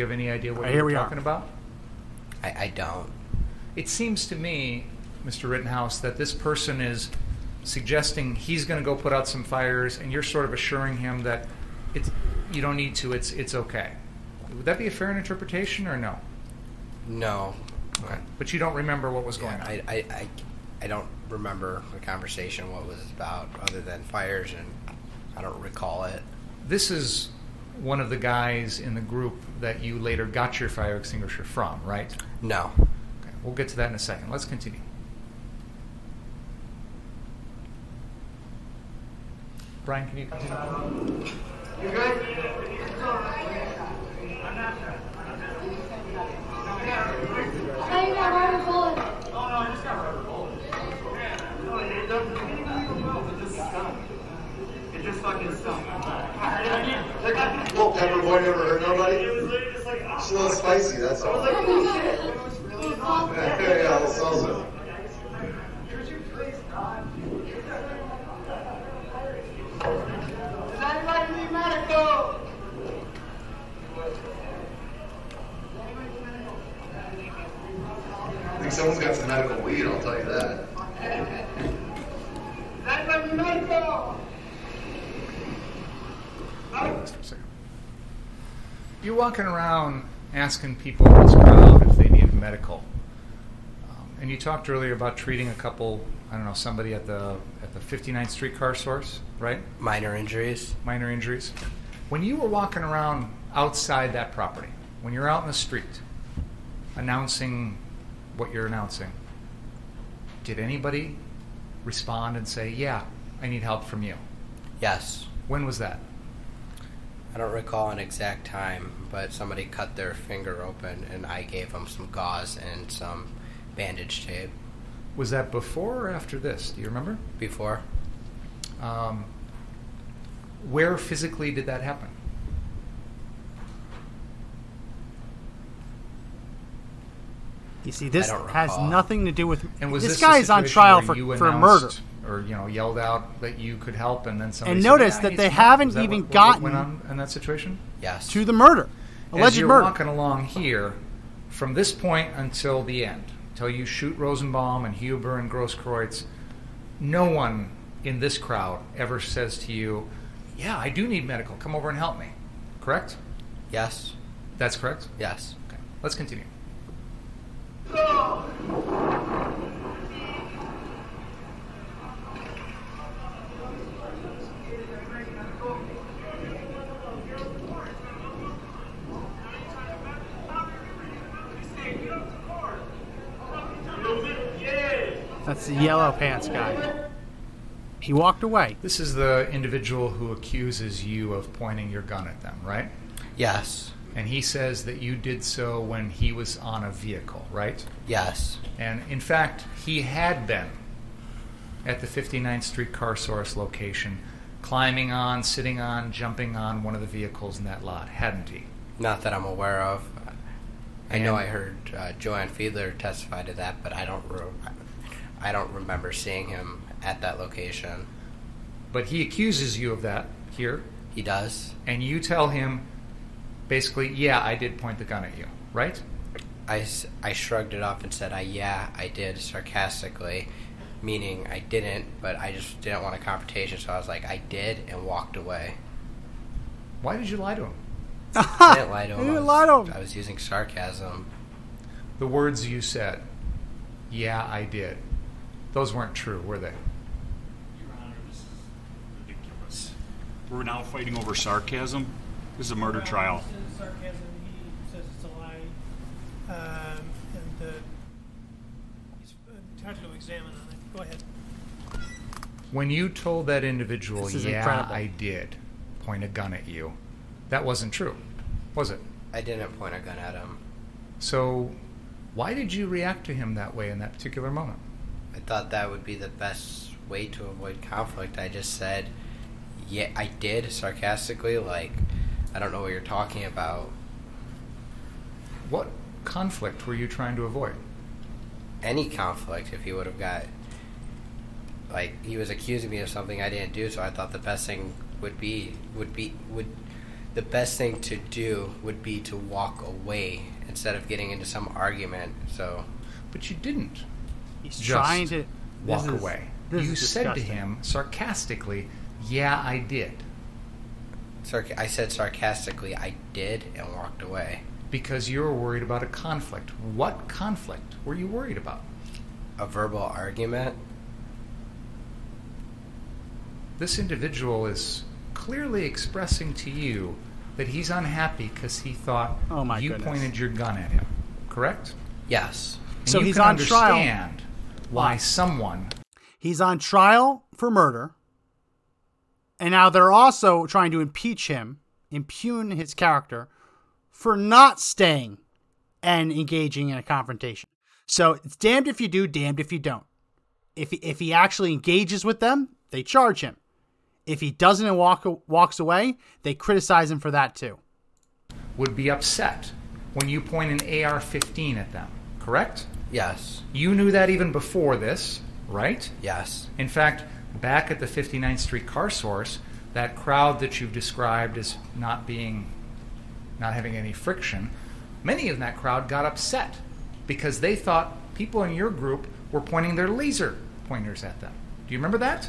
you have any idea what Here you're we are. talking about? I, I don't. It seems to me, Mr. Rittenhouse, that this person is suggesting he's going to go put out some fires, and you're sort of assuring him that it's you don't need to. It's it's okay. Would that be a fair interpretation or no? No. Okay. But you don't remember what was Yeah, going on. I, I, I, I don't remember the conversation, what it was about, other than fires, and I don't recall it. This is one of the guys in the group that you later got your fire extinguisher from, right? No. Okay. We'll get to that in a second. Let's continue. Brian, can you continue? How you got rubber bullets? Oh no, I just got rubber bullets. Yeah, no, it doesn't even move. It just stopped. It just fucking sucked. Little pepper boy never hurt nobody. She's a little spicy, that's all. yeah, little salsa. I think someone's got some medical weed, I'll tell you that. Medical? You're walking around asking people in this crowd if they need medical. Um, and you talked earlier about treating a couple, I don't know, somebody at the at the 59th Street car source, right? Minor injuries? Minor injuries. When you were walking around outside that property, when you're out in the street announcing what you're announcing, did anybody respond and say, "Yeah, I need help from you"? Yes. When was that? I don't recall an exact time, but somebody cut their finger open, and I gave them some gauze and some bandage tape Was that before or after this? Do you remember? before. Um, where physically did that happen? You see, this has nothing to do with. And was this, this, guy a is on trial for you for murder. Announced or you know yelled out that you could help, and then somebody And said, notice "Yeah, I that need they some help." haven't Was that even what, what gotten- went on in that situation. Yes. to the murder, As alleged you're murder. walking along here, from this point until the end, until you shoot Rosenbaum and Huber and Grosskreutz, no one in this crowd ever says to you, "Yeah, I do need medical. Come over and help me." Correct? Yes. That's correct. Yes. Okay. Let's continue. That's the yellow pants guy. He walked away. This is the individual who accuses you of pointing your gun at them, right? Yes. And he says that you did so when he was on a vehicle, right? Yes. And in fact, he had been at the 59th Street Car Source location, climbing on, sitting on, jumping on one of the vehicles in that lot, hadn't he? Not that I'm aware of. I know I heard uh, Joanne Fiedler testify to that, but I don't. Re- I don't remember seeing him at that location. But he accuses you of that here, He does. and you tell him basically, yeah, I did point the gun at you, right? I, I shrugged it off and said, I, yeah, I did, sarcastically, meaning I didn't, but I just didn't want a confrontation, so I was like, I did, and walked away. Why did you lie to him? I didn't lie to him. You I didn't lie to him. I was using sarcasm. The words you said, yeah, I did, those weren't true, were they? Your Honor, this is ridiculous. We're now fighting over sarcasm. This is a murder trial. Says sarcasm. He says it's a lie, um, and uh, he's entitled to examine on it. Go ahead. When you told that individual, This is yeah, incredible. I did point a gun at you, that wasn't true, was it? I didn't point a gun at him. So, why did you react to him that way in that particular moment? I thought that would be the best way to avoid conflict. I just said, yeah, I did, sarcastically, like, I don't know what you're talking about. What conflict were you trying to avoid? Any conflict, if he would have got. Like, he was accusing me of something I didn't do, so I thought the best thing would be, would be, would the best thing to do would be to walk away instead of getting into some argument. So But you didn't He's just trying to walk is- away. You is said to him sarcastically, "Yeah, I did," sarc- I said sarcastically, I did, and walked away. because you were worried about a conflict. What conflict were you worried about? A verbal argument. This individual is clearly expressing to you that he's unhappy because he thought Oh, my you goodness. pointed your gun at him. Correct? Yes. And So you he's can on trial. Why someone He's on trial for murder. And now they're also trying to impeach him, impugn his character for not staying and engaging in a confrontation. So it's damned if you do, damned if you don't. If he, if he actually engages with them, they charge him. If he doesn't and walk walks away, they criticize him for that too. would be upset when you point an AR-15 at them. Correct? Yes. You knew that even before this, right? Yes. In fact, back at the 59th Street car source, that crowd that you've described as not being, not having any friction, many in that crowd got upset because they thought people in your group were pointing their laser pointers at them. Do you remember that?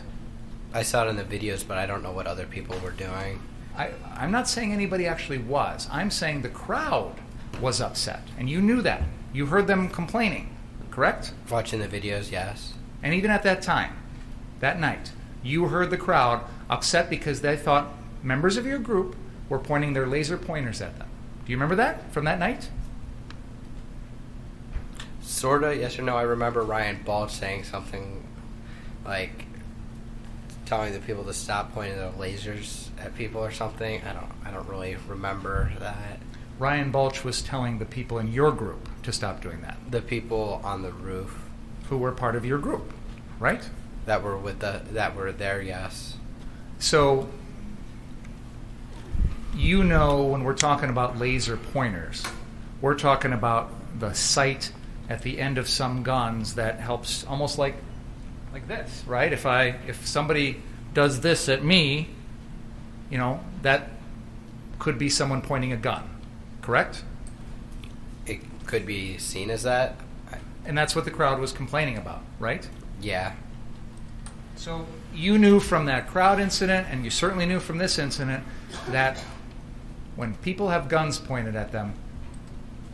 I saw it in the videos, but I don't know what other people were doing. I, I'm not saying anybody actually was. I'm saying the crowd was upset, and you knew that. You heard them complaining, correct? Watching the videos, yes. And even at that time, that night, you heard the crowd upset because they thought members of your group were pointing their laser pointers at them. Do you remember that from that night? Sorta, yes or no. I remember Ryan Balch saying something like telling the people to stop pointing their lasers at people or something. I don't. I don't really remember that. Ryan Balch was telling the people in your group to stop doing that, The people on the roof who were part of your group, right? that were with the that were there, yes. So, you know, when we're talking about laser pointers, we're talking about the sight at the end of some guns that helps almost like like this, right? If I if somebody does this at me, you know, that could be someone pointing a gun, correct? It could be seen as that. And that's what the crowd was complaining about, right? yeah. So you knew from that crowd incident, and you certainly knew from this incident, that when people have guns pointed at them,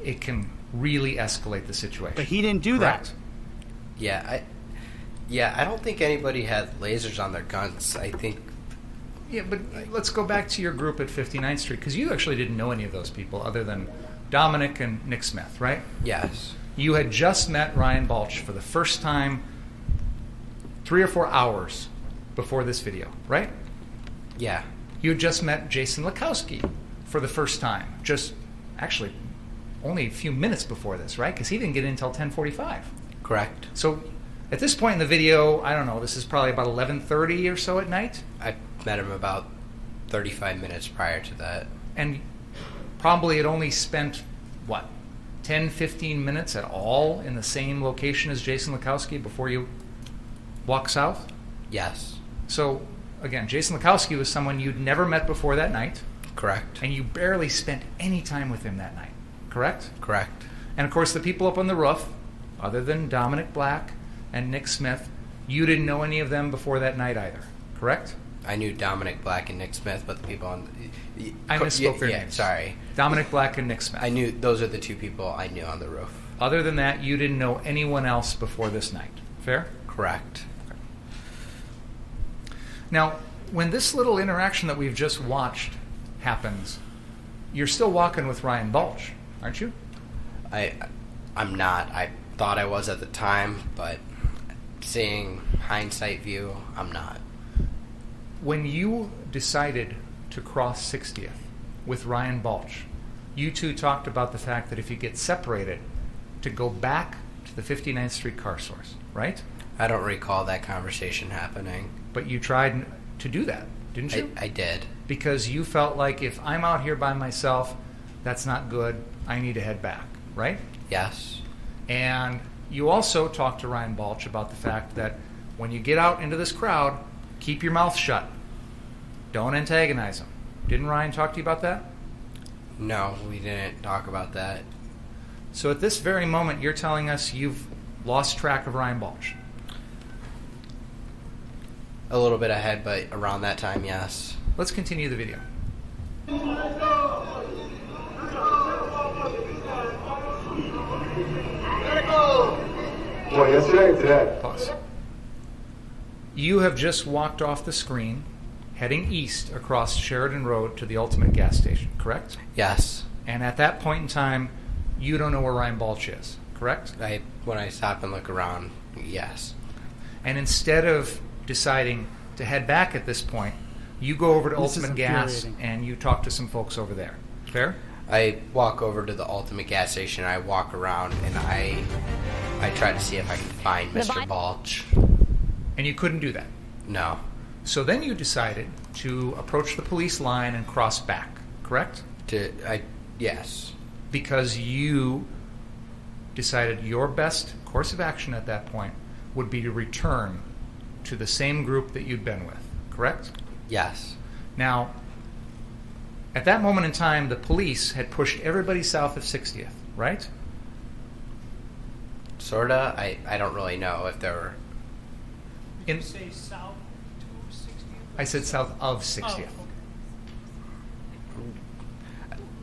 it can really escalate the situation. But he didn't do Correct? that. Yeah, I yeah, I don't think anybody had lasers on their guns. I think Yeah, but let's go back to your group at 59th Street, because you actually didn't know any of those people other than Dominic and Nick Smith, right? yes. You had just met Ryan Balch for the first time three or four hours before this video, right? Yeah. You had just met Jason Lackowski for the first time, just actually only a few minutes before this, right? Because he didn't get in until 10:45. Correct. So at this point in the video, I don't know. This is probably about 11:30 or so at night, I met him about 35 minutes prior to that. and probably had only spent what 10, 15 minutes at all in the same location as Jason Lackowski before you walk south. Yes. So again, Jason Lackowski was someone you'd never met before that night, Correct. and you barely spent any time with him that night. Correct? Correct. And of course, the people up on the roof, other than Dominic Black and Nick Smith, you didn't know any of them before that night either. Correct? I knew Dominic Black and Nick Smith, but the people on the, I misspoke their yeah, names. Sorry. Dominic Black and Nick Smith. I knew those are the two people I knew on the roof. Other than that, you didn't know anyone else before this night. Fair? Correct. Now, when this little interaction that we've just watched happens, you're still walking with Ryan Balch, aren't you? I I'm not. I thought I was at the time, but seeing hindsight view, I'm not. When you decided to cross 60th with Ryan Balch, you two talked about the fact that if you get separated, to go back to the 59th Street car source, right? I don't recall that conversation happening. But you tried to do that, didn't I, you? I did. because you felt like if I'm out here by myself, that's not good. I need to head back, right? Yes. And you also talked to Ryan Balch about the fact that when you get out into this crowd, keep your mouth shut. Don't antagonize them. Didn't Ryan talk to you about that? No, we didn't talk about that. So at this very moment, you're telling us you've lost track of Ryan Balch. A little bit ahead, but around that time, yes. Let's continue the video. Well, yesterday or today? Pause. You have just walked off the screen, heading east across Sheridan Road to the Ultimate gas station, correct? Yes. And at that point in time, you don't know where Ryan Balch is, correct? I when I stop and look around, yes. And instead of deciding to head back at this point, you go over to This Ultimate Gas and you talk to some folks over there. Fair? I walk over to the ultimate gas station. I walk around and I I try to see if I can find Mr. Balch. And you couldn't do that. No. So then you decided to approach the police line and cross back, correct? To I yes. Because you decided your best course of action at that point would be to return to the same group that you'd been with, correct? Yes. Now, at that moment in time, the police had pushed everybody south of 60th, right? Sorta. I I don't really know if there were In- you say south to 60th? I said south of 60th. Oh, okay.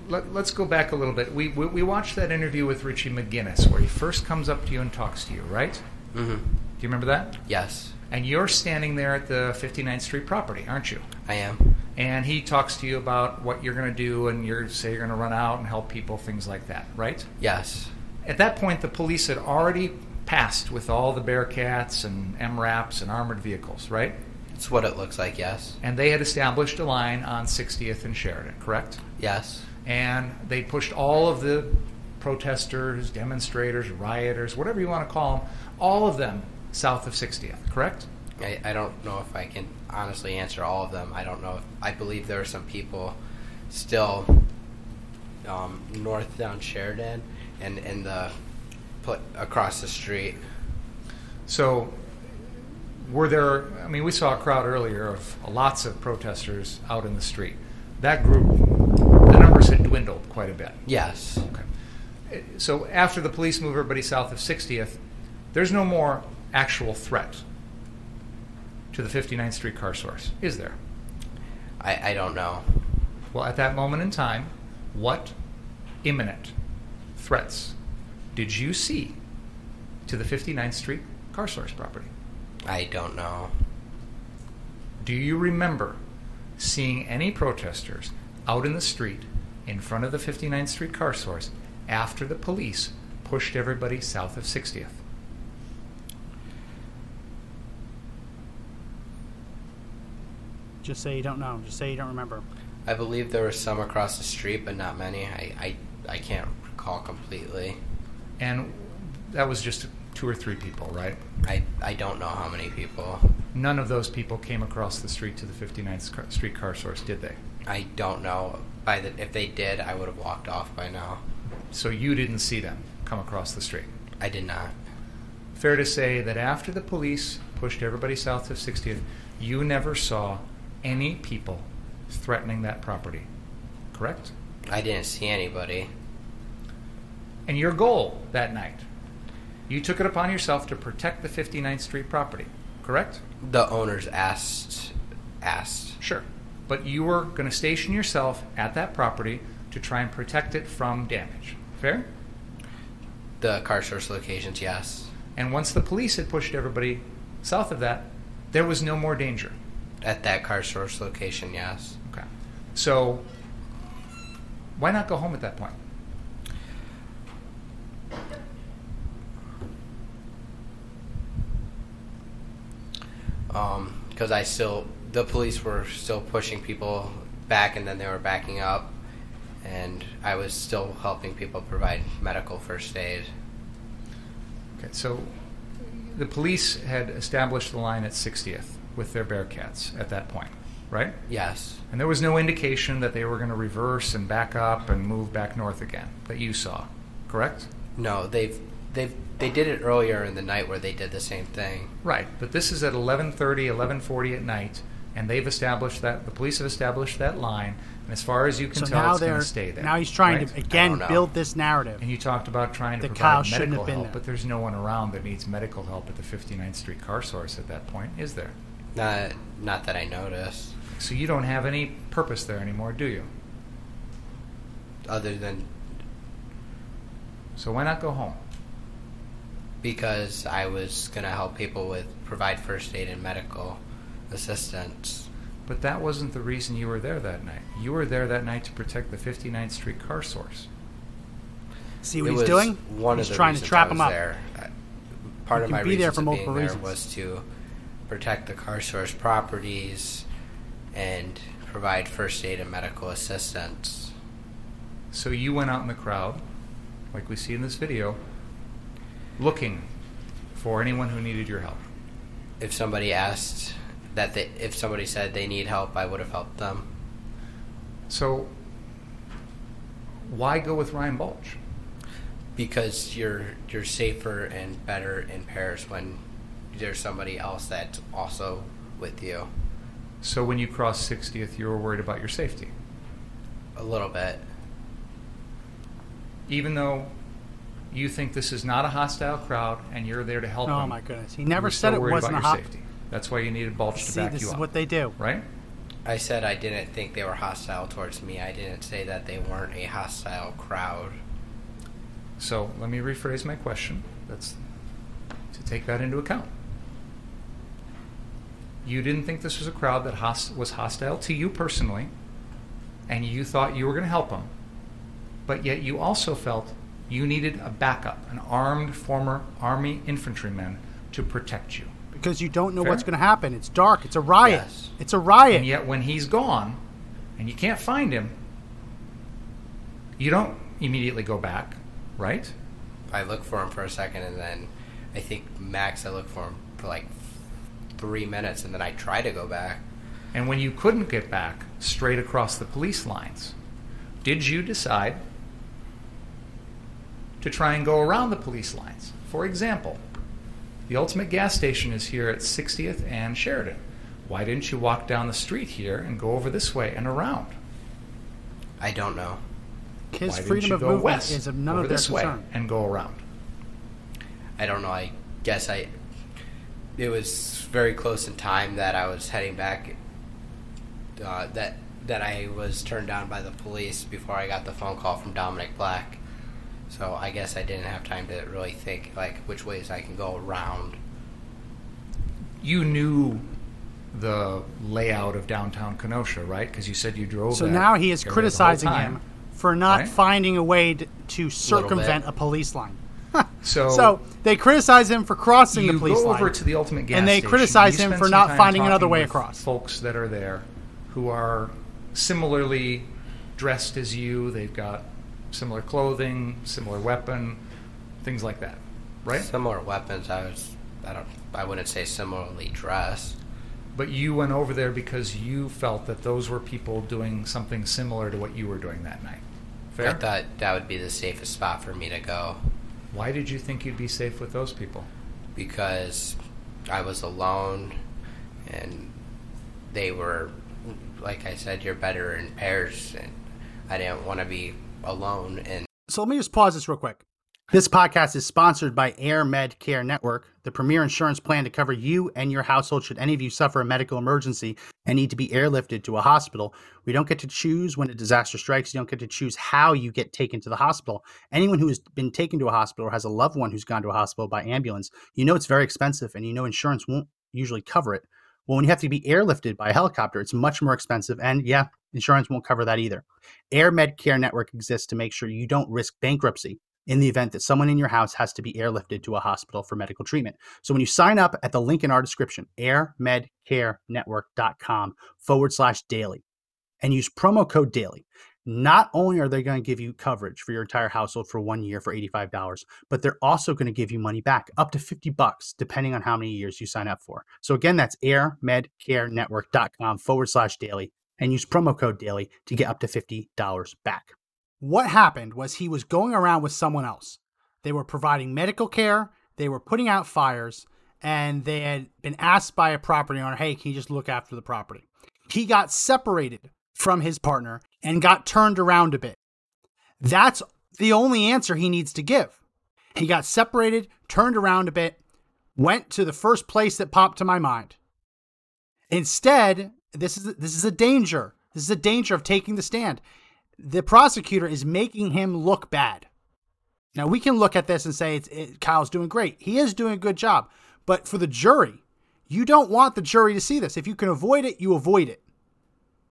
Let, us go back a little bit. We, we, we watched that interview with Richie McGinnis where he first comes up to you and talks to you, right? Do Mhm. Do you remember that? Yes. And you're standing there at the 59th Street property, aren't you? I am. And he talks to you about what you're going to do, and you're say you're going to run out and help people, things like that, right? Yes. At that point, the police had already passed with all the Bearcats and MRAPs and armored vehicles, right? It's what it looks like, yes. And they had established a line on 60th and Sheridan, correct? Yes. And they pushed all of the protesters, demonstrators, rioters, whatever you want to call them, all of them south of 60th, correct? I, I don't know if I can honestly answer all of them. I don't know if I believe there are some people still um, north down Sheridan and in the put across the street. So, were there? I mean, we saw a crowd earlier of lots of protesters out in the street. That group, the numbers had dwindled quite a bit. Yes. Okay. So after the police move everybody south of 60th, there's no more actual threat to the 59th Street car source, is there? I, I don't know. Well, at that moment in time, what imminent threats did you see to the 59th Street car source property? I don't know. Do you remember seeing any protesters out in the street in front of the 59th Street car source after the police pushed everybody south of 60th? Just say you don't know. Just say you don't remember. I believe there were some across the street, but not many. I, I, I can't recall completely. And that was just two or three people, right? I, I don't know how many people. None of those people came across the street to the 59th car- Street car source, did they? I don't know. By the if they did, I would have walked off by now. So you didn't see them come across the street. I did not. Fair to say that after the police pushed everybody south of 60th, you never saw any people threatening that property, correct? I didn't see anybody. And your goal that night, you took it upon yourself to protect the 59th Street property, correct? The owners asked asked. Sure. But you were going to station yourself at that property to try and protect it from damage. Fair? The car source locations, yes. And once the police had pushed everybody south of that, there was no more danger. At that car source location, yes. Okay. So, why not go home at that point? Um, because I still, the police were still pushing people back, and then they were backing up, and I was still helping people provide medical first aid. Okay, so the police had established the line at 60th with their Bearcats at that point, right? Yes. And there was no indication that they were going to reverse and back up and move back north again that you saw, correct? No, they've they've they did it earlier in the night where they did the same thing. Right, but this is at 11:30, 11:40 at night, and they've established that the police have established that line And as far as you can So tell, now it's going to stay there. now he's trying right? to again build this narrative. And you talked about trying to That provide Kyle shouldn't medical have been help, there. but there's no one around that needs medical help at the 59th Street car source at that point, is there? Not not that I notice. So you don't have any purpose there anymore, do you? Other than So why not go home? Because I was gonna help people with provide first aid and medical assistance. But that wasn't the reason you were there that night. You were there that night to protect the 59th Street car source. See what It he's doing? One he's of the trying to trap him up. There. Part You of can my be there for of multiple being there reasons. was to protect the car source properties and provide first aid and medical assistance. So you went out in the crowd, like we see in this video, looking for anyone who needed your help. If somebody asked that they, if somebody said they need help, I would have helped them. So why go with Ryan Balch? because you're you're safer and better in pairs when there's somebody else that's also with you So when you crossed 60th, you were worried about your safety, a little bit. even though you think this is not a hostile crowd and you're there to help them. Oh them. my goodness. He you never said still it worried wasn't a about hot. your safety. That's why you needed Balch to See, back this you is up, what they do. right? I said I didn't think they were hostile towards me. I didn't say that they weren't a hostile crowd. So let me rephrase my question. That's to take that into account. You didn't think this was a crowd that host- was hostile to you personally, and you thought you were going to help them, but yet you also felt you needed a backup, an armed former Army infantryman to protect you. Because you don't know Fair. what's going to happen. It's dark. It's a riot. Yes. It's a riot. And yet, when he's gone and you can't find him, you don't immediately go back, right? I look for him for a second, and then I think max I look for him for like three minutes, and then I try to go back. And when you couldn't get back straight across the police lines, did you decide to try and go around the police lines? For example, the ultimate gas station is here at 60th and Sheridan. Why didn't you walk down the street here and go over this way and around? I don't know. His Why freedom you of go movement west is of none over of their this way concern. and go around? I don't know. I guess I. It was very close in time that I was heading back. Uh, that that I was turned down by the police before I got the phone call from Dominic Black. So I guess I didn't have time to really think like which ways I can go around. You knew the layout of downtown Kenosha, right? Because you said you drove. So that now he is area the whole criticizing time. him for not right? finding a way to, to circumvent a police line. So, So they criticize him for crossing you the police go line. over to the ultimate gas and they station, criticize you him for not finding another way across. Folks that are there, who are similarly dressed as you. They've got similar clothing, similar weapon, things like that, right? Similar weapons. I was. I don't. I wouldn't say similarly dressed. But you went over there because you felt that those were people doing something similar to what you were doing that night. Fair. I thought that would be the safest spot for me to go Why did you think you'd be safe with those people? because I was alone and they were, like I said, you're better in pairs, and I didn't want to be alone. And So let me just pause this real quick. This podcast is sponsored by Air Med Care Network, the premier insurance plan to cover you and your household should any of you suffer a medical emergency and need to be airlifted to a hospital. We don't get to choose when a disaster strikes. You don't get to choose how you get taken to the hospital. Anyone who has been taken to a hospital or has a loved one who's gone to a hospital by ambulance, you know it's very expensive and you know insurance won't usually cover it. Well, when you have to be airlifted by a helicopter, it's much more expensive. And yeah, insurance won't cover that either. Air Med Care Network exists to make sure you don't risk bankruptcy in the event that someone in your house has to be airlifted to a hospital for medical treatment. So when you sign up at the link in our description, airmedcarenetwork.com forward slash daily, and use promo code daily, not only are they going to give you coverage for your entire household for one year for $85, but they're also going to give you money back up to 50 bucks, depending on how many years you sign up for. So again, that's airmedcarenetwork.com forward slash daily and use promo code daily to get up to $50 back. What happened was he was going around with someone else. They were providing medical care, they were putting out fires, and they had been asked by a property owner, hey, can you just look after the property? He got separated from his partner and got turned around a bit. That's the only answer he needs to give. He got separated, turned around a bit, went to the first place that popped to my mind. Instead, this is this is a danger. This is a danger of taking the stand. The prosecutor is making him look bad. Now we can look at this and say it, Kyle's doing great. He is doing a good job. But for the jury, you don't want the jury to see this. If you can avoid it, you avoid it.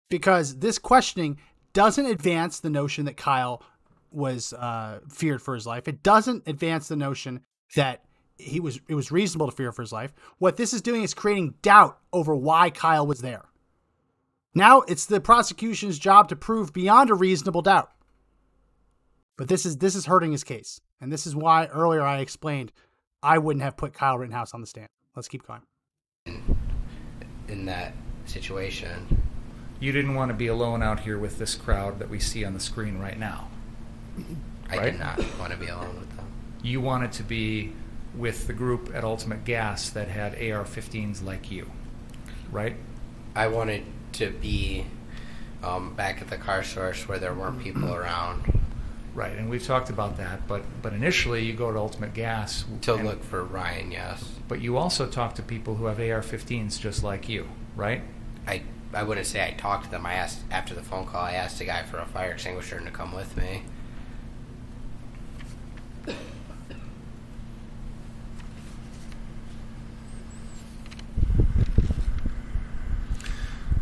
Because this questioning doesn't advance the notion that Kyle was uh, feared for his life. It doesn't advance the notion that he was it was reasonable to fear for his life. What this is doing is creating doubt over why Kyle was there. Now it's the prosecution's job to prove beyond a reasonable doubt. But this is this is hurting his case. And this is why earlier I explained I wouldn't have put Kyle Rittenhouse on the stand. Let's keep going. In that situation, You didn't want to be alone out here with this crowd that we see on the screen right now. I Right. did not want to be alone with them. You wanted to be with the group at Ultimate Gas that had AR-15s like you, right? I wanted to be um, back at the car source where there weren't people around Right, and we've talked about that. But but initially, you go to Ultimate Gas to and- look for Ryan. Yes, But you also talk to people who have AR-15s just like you, right? I I wouldn't say I talked to them. I asked after the phone call. I asked a guy for a fire extinguisher and to come with me.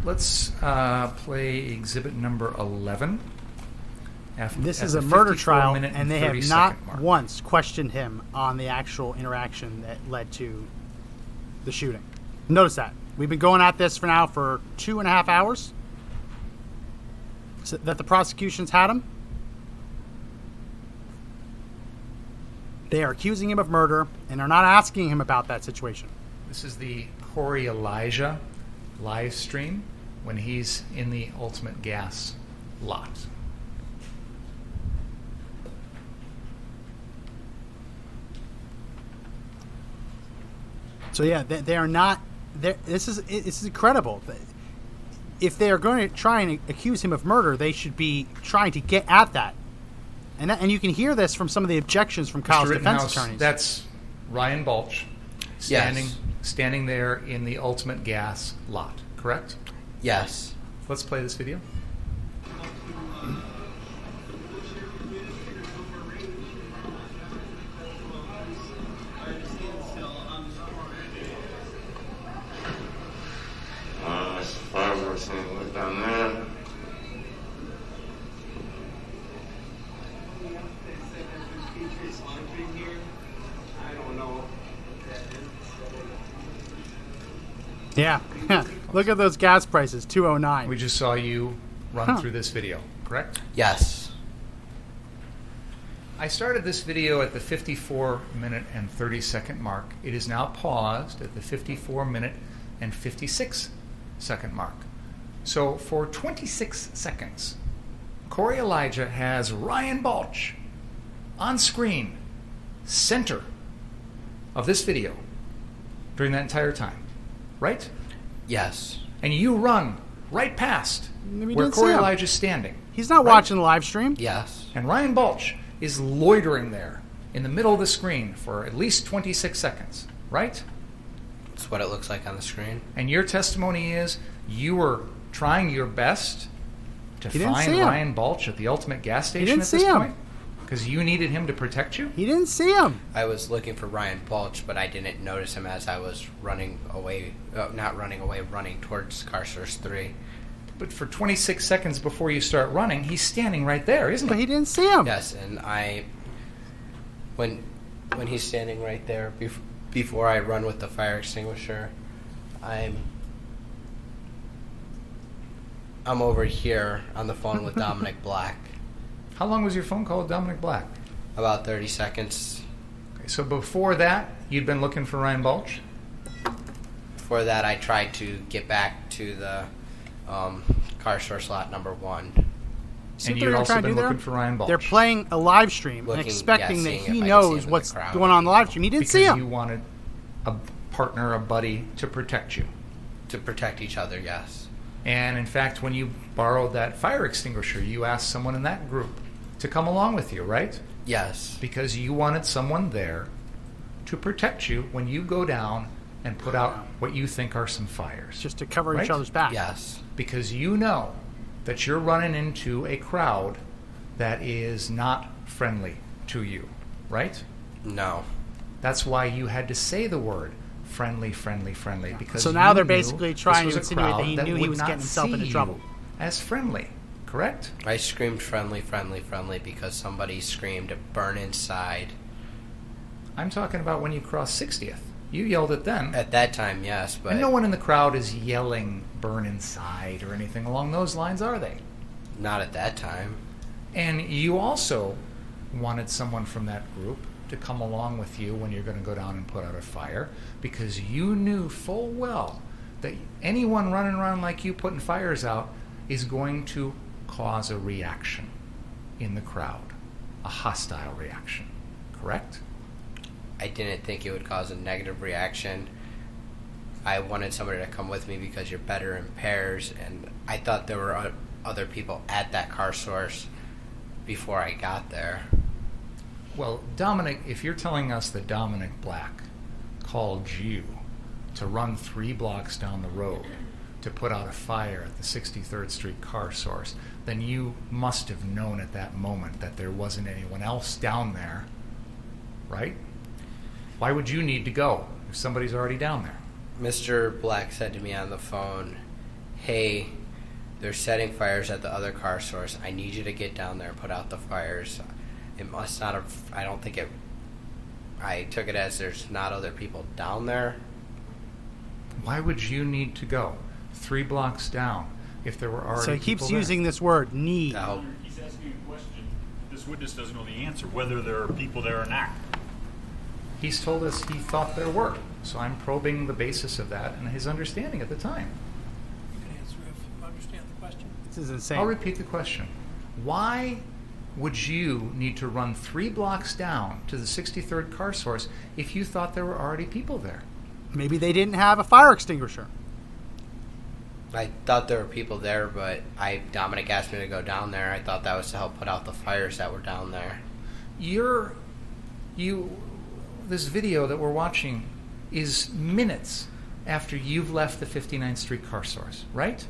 Let's uh, play exhibit number 11. Af- This is a murder trial, minute and they have not mark. once questioned him on the actual interaction that led to the shooting. Notice that. We've been going at this for now for two and a half hours. So that the prosecution's had him. They are accusing him of murder and are not asking him about that situation. This is the Corey Elijah live stream when he's in the Ultimate Gas lot. So yeah, they, they are not. They're- This is this is incredible. If they are going to try and accuse him of murder, they should be trying to get at that. And that, and you can hear this from some of the objections from Kyle's defense Rittenhouse, attorneys. That's Ryan Balch standing Yes. standing there in the Ultimate Gas lot, correct? Yes. Let's play this video. Look at those gas prices, two oh nine. We just saw you run Huh. through this video, correct? Yes. I started this video at the 54 minute and 30 second mark. It is now paused at the 54 minute and 56 second mark. So for 26 seconds, Corey Elijah has Ryan Balch on screen, center of this video during that entire time, right? Yes. And you run right past We where didn't see Corey him. Elijah's standing. He's not Right. watching the live stream. Yes. And Ryan Balch is loitering there in the middle of the screen for at least 26 seconds, right? That's what it looks like on the screen. And your testimony is you were trying your best to He didn't find him. Ryan Balch at the ultimate gas station didn't at this see him. point? Because you needed him to protect you? He didn't see him. I was looking for Ryan Balch, but I didn't notice him as I was running away. Uh, not running away, running towards car three. But for 26 seconds before you start running, he's standing right there, isn't But he? he didn't see him. Yes, and I when when he's standing right there bef- before I run with the fire extinguisher, I'm I'm over here on the phone with Dominic Black. How long was your phone call with Dominic Black? About 30 seconds. Okay, so before that, you'd been looking for Ryan Balch? Before that, I tried to get back to the um, car store slot number one. See And they're you'd also been do there? looking for Ryan Balch. They're playing a live stream and expecting yeah, that he if I can see knows him in the what's going on in the live stream. He didn't because see him. you wanted a partner, a buddy to protect you. To protect each other, yes. And in fact, when you borrowed that fire extinguisher, you asked someone in that group to come along with you, right? Yes. Because you wanted someone there to protect you when you go down and put out what you think are some fires. Just to cover Right? each other's back. Yes. because you know that you're running into a crowd that is not friendly to you, right? No. That's why you had to say the word friendly, friendly, friendly. Because So now they're basically trying was to a insinuate that he knew he was getting himself into trouble. As friendly, correct? I screamed friendly, friendly, friendly because somebody screamed burn inside. I'm talking about when you crossed 60th. You yelled it then. At that time, yes, but and no one in the crowd is yelling burn inside or anything along those lines, are they? not at that time. And you also wanted someone from that group to come along with you when you're going to go down and put out a fire because you knew full well that anyone running around like you putting fires out is going to cause a reaction in the crowd, a hostile reaction. Correct? I didn't think it would cause a negative reaction. I wanted somebody to come with me because you're better in pairs, and I thought there were other people at that car source before I got there. Well, Dominic, if you're telling us that Dominic Black called you to run three blocks down the road to put out a fire at the 63rd Street car source, then you must have known at that moment that there wasn't anyone else down there, right? Why would you need to go if somebody's already down there? Mr. Black said to me on the phone, Hey, they're setting fires at the other car source. I need you to get down there and put out the fires. It must not have, I don't think it, I took it as there's not other people down there. Why would you need to go three blocks down if there were already So he keeps people there? using this word need. to. He's asking a question. This witness doesn't know the answer, whether there are people there or not. He's told us he thought there were. So I'm probing the basis of that and his understanding at the time. You can answer if you understand the question. This is insane. I'll repeat the question. Why would you need to run three blocks down to the 63rd car source if you thought there were already people there? Maybe they didn't have a fire extinguisher. I thought there were people there, but I Dominic asked me to go down there. I thought that was to help put out the fires that were down there. You're, you, this video that we're watching is minutes after you've left the 59th Street car source, right?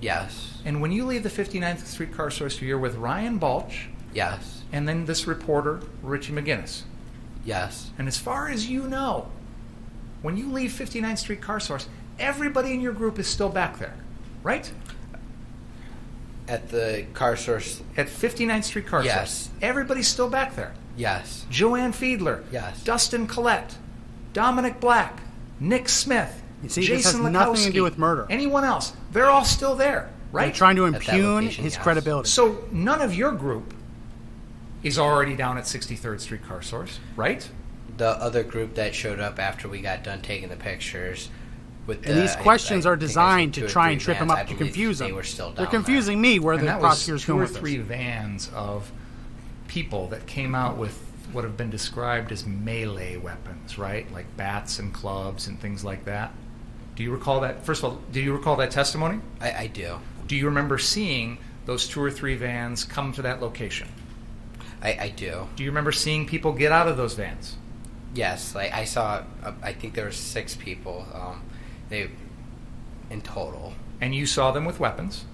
Yes. And when you leave the 59th Street car source, you're with Ryan Balch Yes. and then this reporter, Richie McGinnis. Yes. And as far as you know, when you leave 59th Street Car Source, everybody in your group is still back there, right? At the car source. At 59th Street Car Source. Yes. Source. Everybody's still back there. Yes. Joanne Fiedler. Yes. Dustin Collette. Dominic Black. Nick Smith. You see, this Jason has nothing to do with murder. Anyone else. They're all still there, right? They're right? trying to impugn location, his yes. credibility. so none of your group is already down at 63rd Street Car Source, right? The other group that showed up after we got done taking the pictures. With and the, these questions I are designed to try and trip him vans, I up to believe confuse they him. were still They're down confusing me where and the prosecutor's two or three this. vans of people that came out with what have been described as melee weapons, right? Like bats and clubs and things like that. Do you recall that? First of all, do you recall that testimony? I, I do. Do you remember seeing those two or three vans come to that location? I, I do. Do you remember seeing people get out of those vans? Yes, like I saw. Uh, I think there were six people. Um, they, in total, And you saw them with weapons.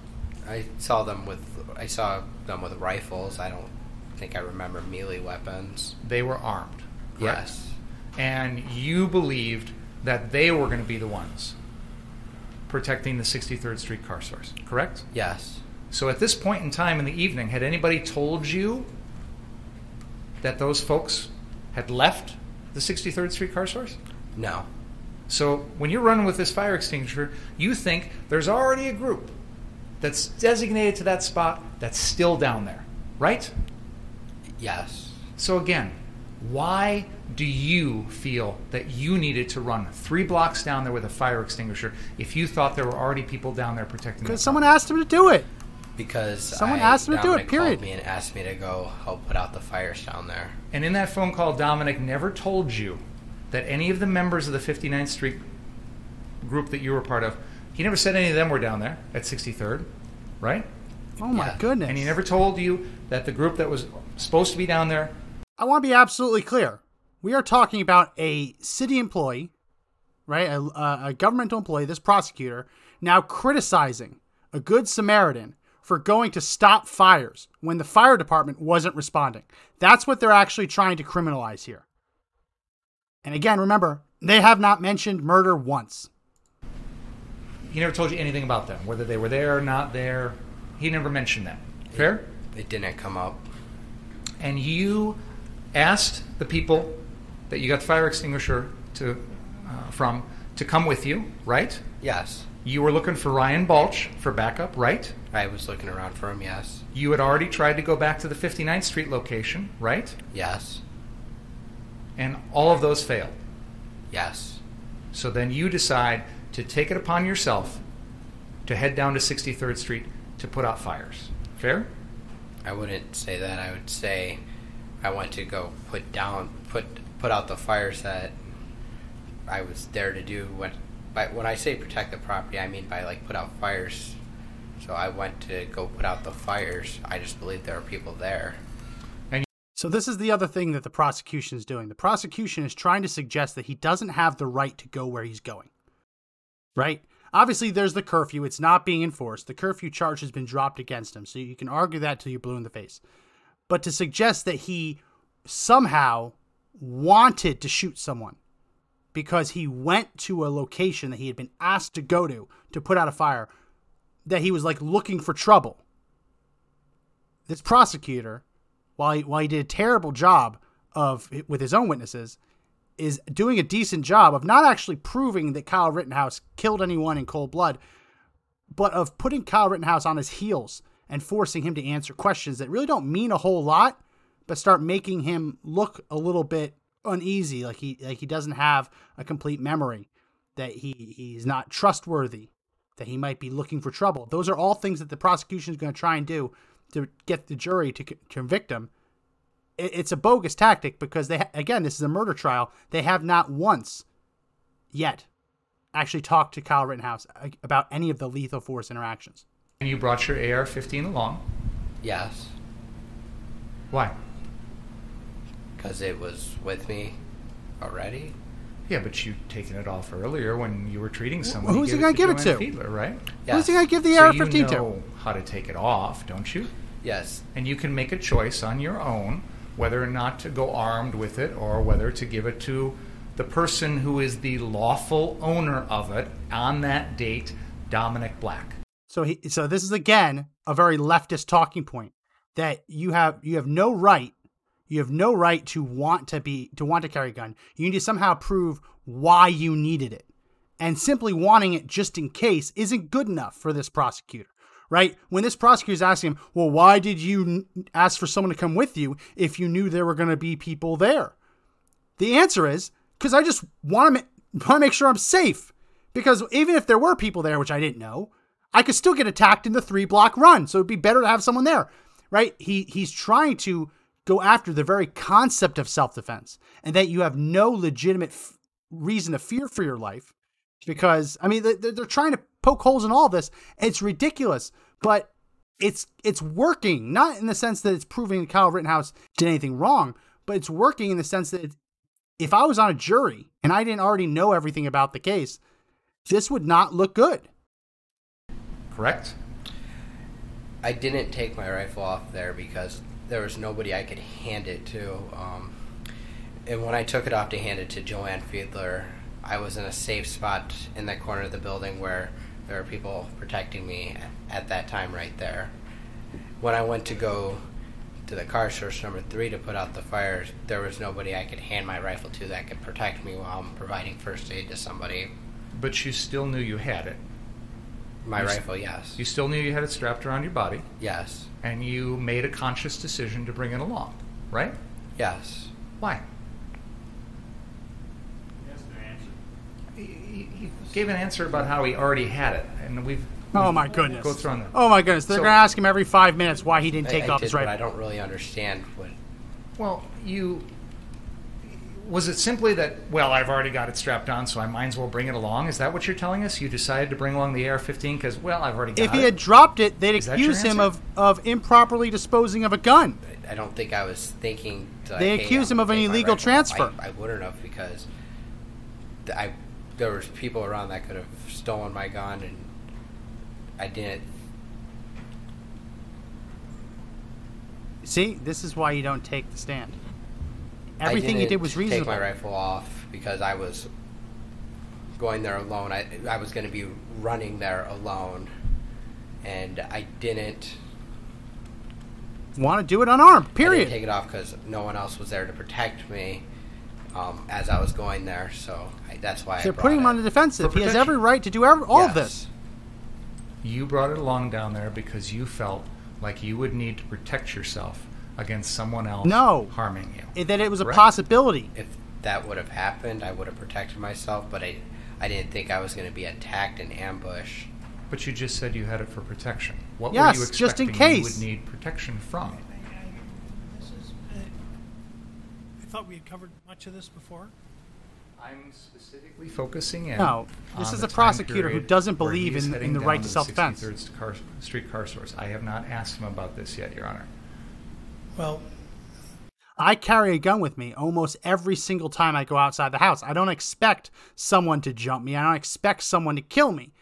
I saw them with. I saw them with rifles. I don't think I remember melee weapons. They were armed. correct? Yes. And you believed that they were going to be the ones protecting the 63rd Street car source, correct? Yes. So at this point in time in the evening, had anybody told you that those folks had left the 63rd Street car source? No. So when you're running with this fire extinguisher, you think there's already a group that's designated to that spot that's still down there, right? Yes. So again, why do you feel that you needed to run three blocks down there with a fire extinguisher if you thought there were already people down there protecting? Because someone property? asked him to do it. Because Someone I, asked him to do it, period. Called me and asked me to go help put out the fires down there. And in that phone call, Dominic never told you that any of the members of the 59th Street group that you were part of, He never said any of them were down there at 63rd, right? Oh my Yeah. goodness. And he never told you that the group that was supposed to be down there. I want to be absolutely clear. We are talking about a city employee, right? A, a, a governmental employee, this prosecutor, now criticizing a good Samaritan for going to stop fires when the fire department wasn't responding. That's what they're actually trying to criminalize here. And again, remember, they have not mentioned murder once. He never told you anything about them, whether they were there or not there. He never mentioned that. Fair? It didn't come up. And you asked the people that you got the fire extinguisher to uh, from to come with you, right? Yes. You were looking for Ryan Balch for backup, right? I was looking around for him, yes. You had already tried to go back to the 59th Street location, right? Yes. And all of those failed. Yes. So then you decide to take it upon yourself to head down to 63rd Street to put out fires. Fair? I wouldn't say that. I would say I went to go put down put put out the fires that I was there to do when by when I say protect the property I mean by like put out fires. So I went to go put out the fires. I just believe there are people there. So this is the other thing that the prosecution is doing. The prosecution is trying to suggest that he doesn't have the right to go where he's going. Right? Obviously there's the curfew, it's not being enforced. The curfew charge has been dropped against him, so you can argue that till you're blue in the face. But to suggest that he somehow wanted to shoot someone because he went to a location that he had been asked to go to to put out a fire, that he was like looking for trouble. This prosecutor while he, while he did a terrible job of with his own witnesses, is doing a decent job of not actually proving that Kyle Rittenhouse killed anyone in cold blood, but of putting Kyle Rittenhouse on his heels and forcing him to answer questions that really don't mean a whole lot, but start making him look a little bit uneasy, like he like he doesn't have a complete memory, that he he's not trustworthy, that he might be looking for trouble. Those are all things that the prosecution is going to try and do to get the jury to convict him. It's a bogus tactic because they again, this is a murder trial. They have not once yet actually talked to Kyle Rittenhouse uh, about any of the lethal force interactions. And you brought your AR-15 along. Yes. Why? Because it was with me already. Yeah, but you taken it off earlier when you were treating someone. who's he gonna give it to? Fiedler, right? Yes. Who's he going to give the so AR-15 you to? know how to take it off, don't you? Yes. And you can make a choice on your own whether or not to go armed with it or whether to give it to the person who is the lawful owner of it on that date, Dominick Black. So he so this is again a very leftist talking point that you have you have no right you have no right to want to be to want to carry a gun. You need to somehow prove why you needed it. And simply wanting it just in case isn't good enough for this prosecutor. Right? When this prosecutor is asking him, "Well, why did you ask for someone to come with you if you knew there were going to be people there?" The answer is because I just want to ma- want to make sure I'm safe. Because even if there were people there, which I didn't know, I could still get attacked in the three block run. So it'd be better to have someone there, right? He he's trying to go after the very concept of self defense, and that you have no legitimate f- reason to fear for your life. Because I mean, they're, they're trying to poke holes in all this. It's ridiculous, but it's it's working. Not in the sense that it's proving that Kyle Rittenhouse did anything wrong, but it's working in the sense that if I was on a jury and I didn't already know everything about the case, this would not look good. Correct? I didn't take my rifle off there because there was nobody I could hand it to. Um, and when I took it off to hand it to Joanne Fiedler, I was in a safe spot in that corner of the building where there were people protecting me at that time right there. When I went to go to the car search number three to put out the fires, there was nobody I could hand my rifle to that could protect me while I'm providing first aid to somebody. But you still knew you had it. My You s- rifle, yes. You still knew you had it strapped around your body, Yes. and you made a conscious decision to bring it along, right? Yes. Why? That's. He, he- he gave an answer about how he already had it, and we've. Oh we've my goodness. Go through on that. Oh my goodness. They're So- going to ask him every five minutes why he didn't take I, I off did, his rifle. I don't really understand what Well, you. Was it simply that, well, I've already got it strapped on, so I might as well bring it along? Is that what you're telling us? You decided to bring along the AR 15 because, well, I've already got it. If he it? had dropped it, they'd Is accuse him of, of improperly disposing of a gun. I don't think I was thinking. Like, They hey, accused him of gonna an illegal rifle transfer. I, I wouldn't have because I there was people around that could have stolen my gun, and I didn't. See, this is why you don't take the stand. I Everything you didn't did was reasonable. Take my rifle off because I was going there alone. I I was going to be running there alone, and I didn't. Want to do it unarmed? I Period. didn't take it off because no one else was there to protect me um, as I was going there. So I, that's why They're I brought putting him on the defensive. He has every right to do every, all of this. You brought it along down there because you felt like you would need to protect yourself against someone else No. harming you. It- That it was a Correct. possibility. If that would have happened, I would have protected myself. But I, I didn't think I was going to be attacked and ambushed. But you just said you had it for protection. What Yes, were you just in expecting you would need protection from? This is, I thought we had covered much of this before. I'm specifically focusing in. No, this on is the a prosecutor who doesn't believe in- in the right to to self-defense. 63rd street car source. I have not asked him about this yet, Your Honor. Well, I carry a gun with me almost every single time I go outside the house. I don't expect someone to jump me. I don't expect someone to kill me,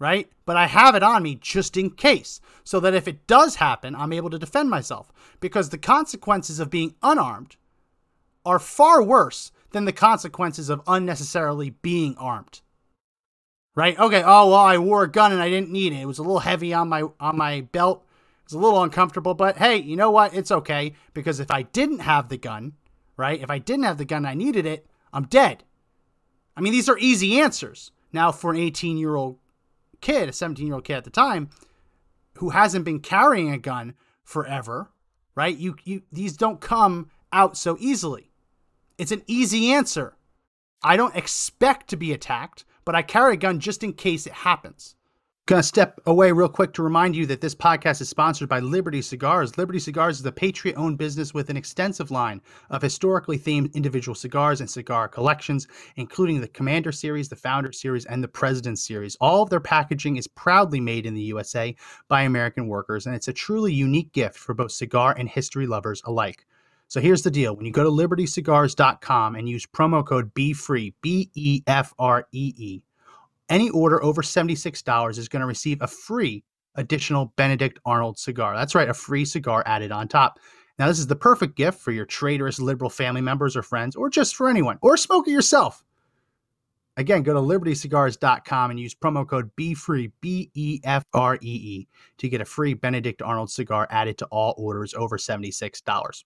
right? But I have it on me just in case, so that if it does happen, I'm able to defend myself. Because the consequences of being unarmed are far worse than the consequences of unnecessarily being armed. Right? Okay, oh well, I wore a gun and I didn't need it. It was a little heavy on my on my belt. It was a little uncomfortable, but hey, you know what? It's okay because if I didn't have the gun, right? If I didn't have the gun, I needed it, I'm dead. I mean, these are easy answers. Now, for an 18 year old kid, a 17 year old kid at the time, who hasn't been carrying a gun forever, right? You, you, these don't come out so easily. It's an easy answer. I don't expect to be attacked, but I carry a gun just in case it happens. Gonna step away real quick to remind you that this podcast is sponsored by Liberty Cigars. Liberty Cigars is a Patriot owned business with an extensive line of historically themed individual cigars and cigar collections, including the Commander Series, the Founder Series, and the President Series. All of their packaging is proudly made in the USA by American workers, and it's a truly unique gift for both cigar and history lovers alike. So here's the deal. When you go to libertycigars.com and use promo code BEFREE, B E F R E E, any order over $76 is going to receive a free additional Benedict Arnold cigar. That's right, a free cigar added on top. Now, this is the perfect gift for your traitorous liberal family members or friends, or just for anyone, or smoke it yourself. Again, go to libertycigars.com and use promo code BEFREE, B E F R E E, to get a free Benedict Arnold cigar added to all orders over $76. Let's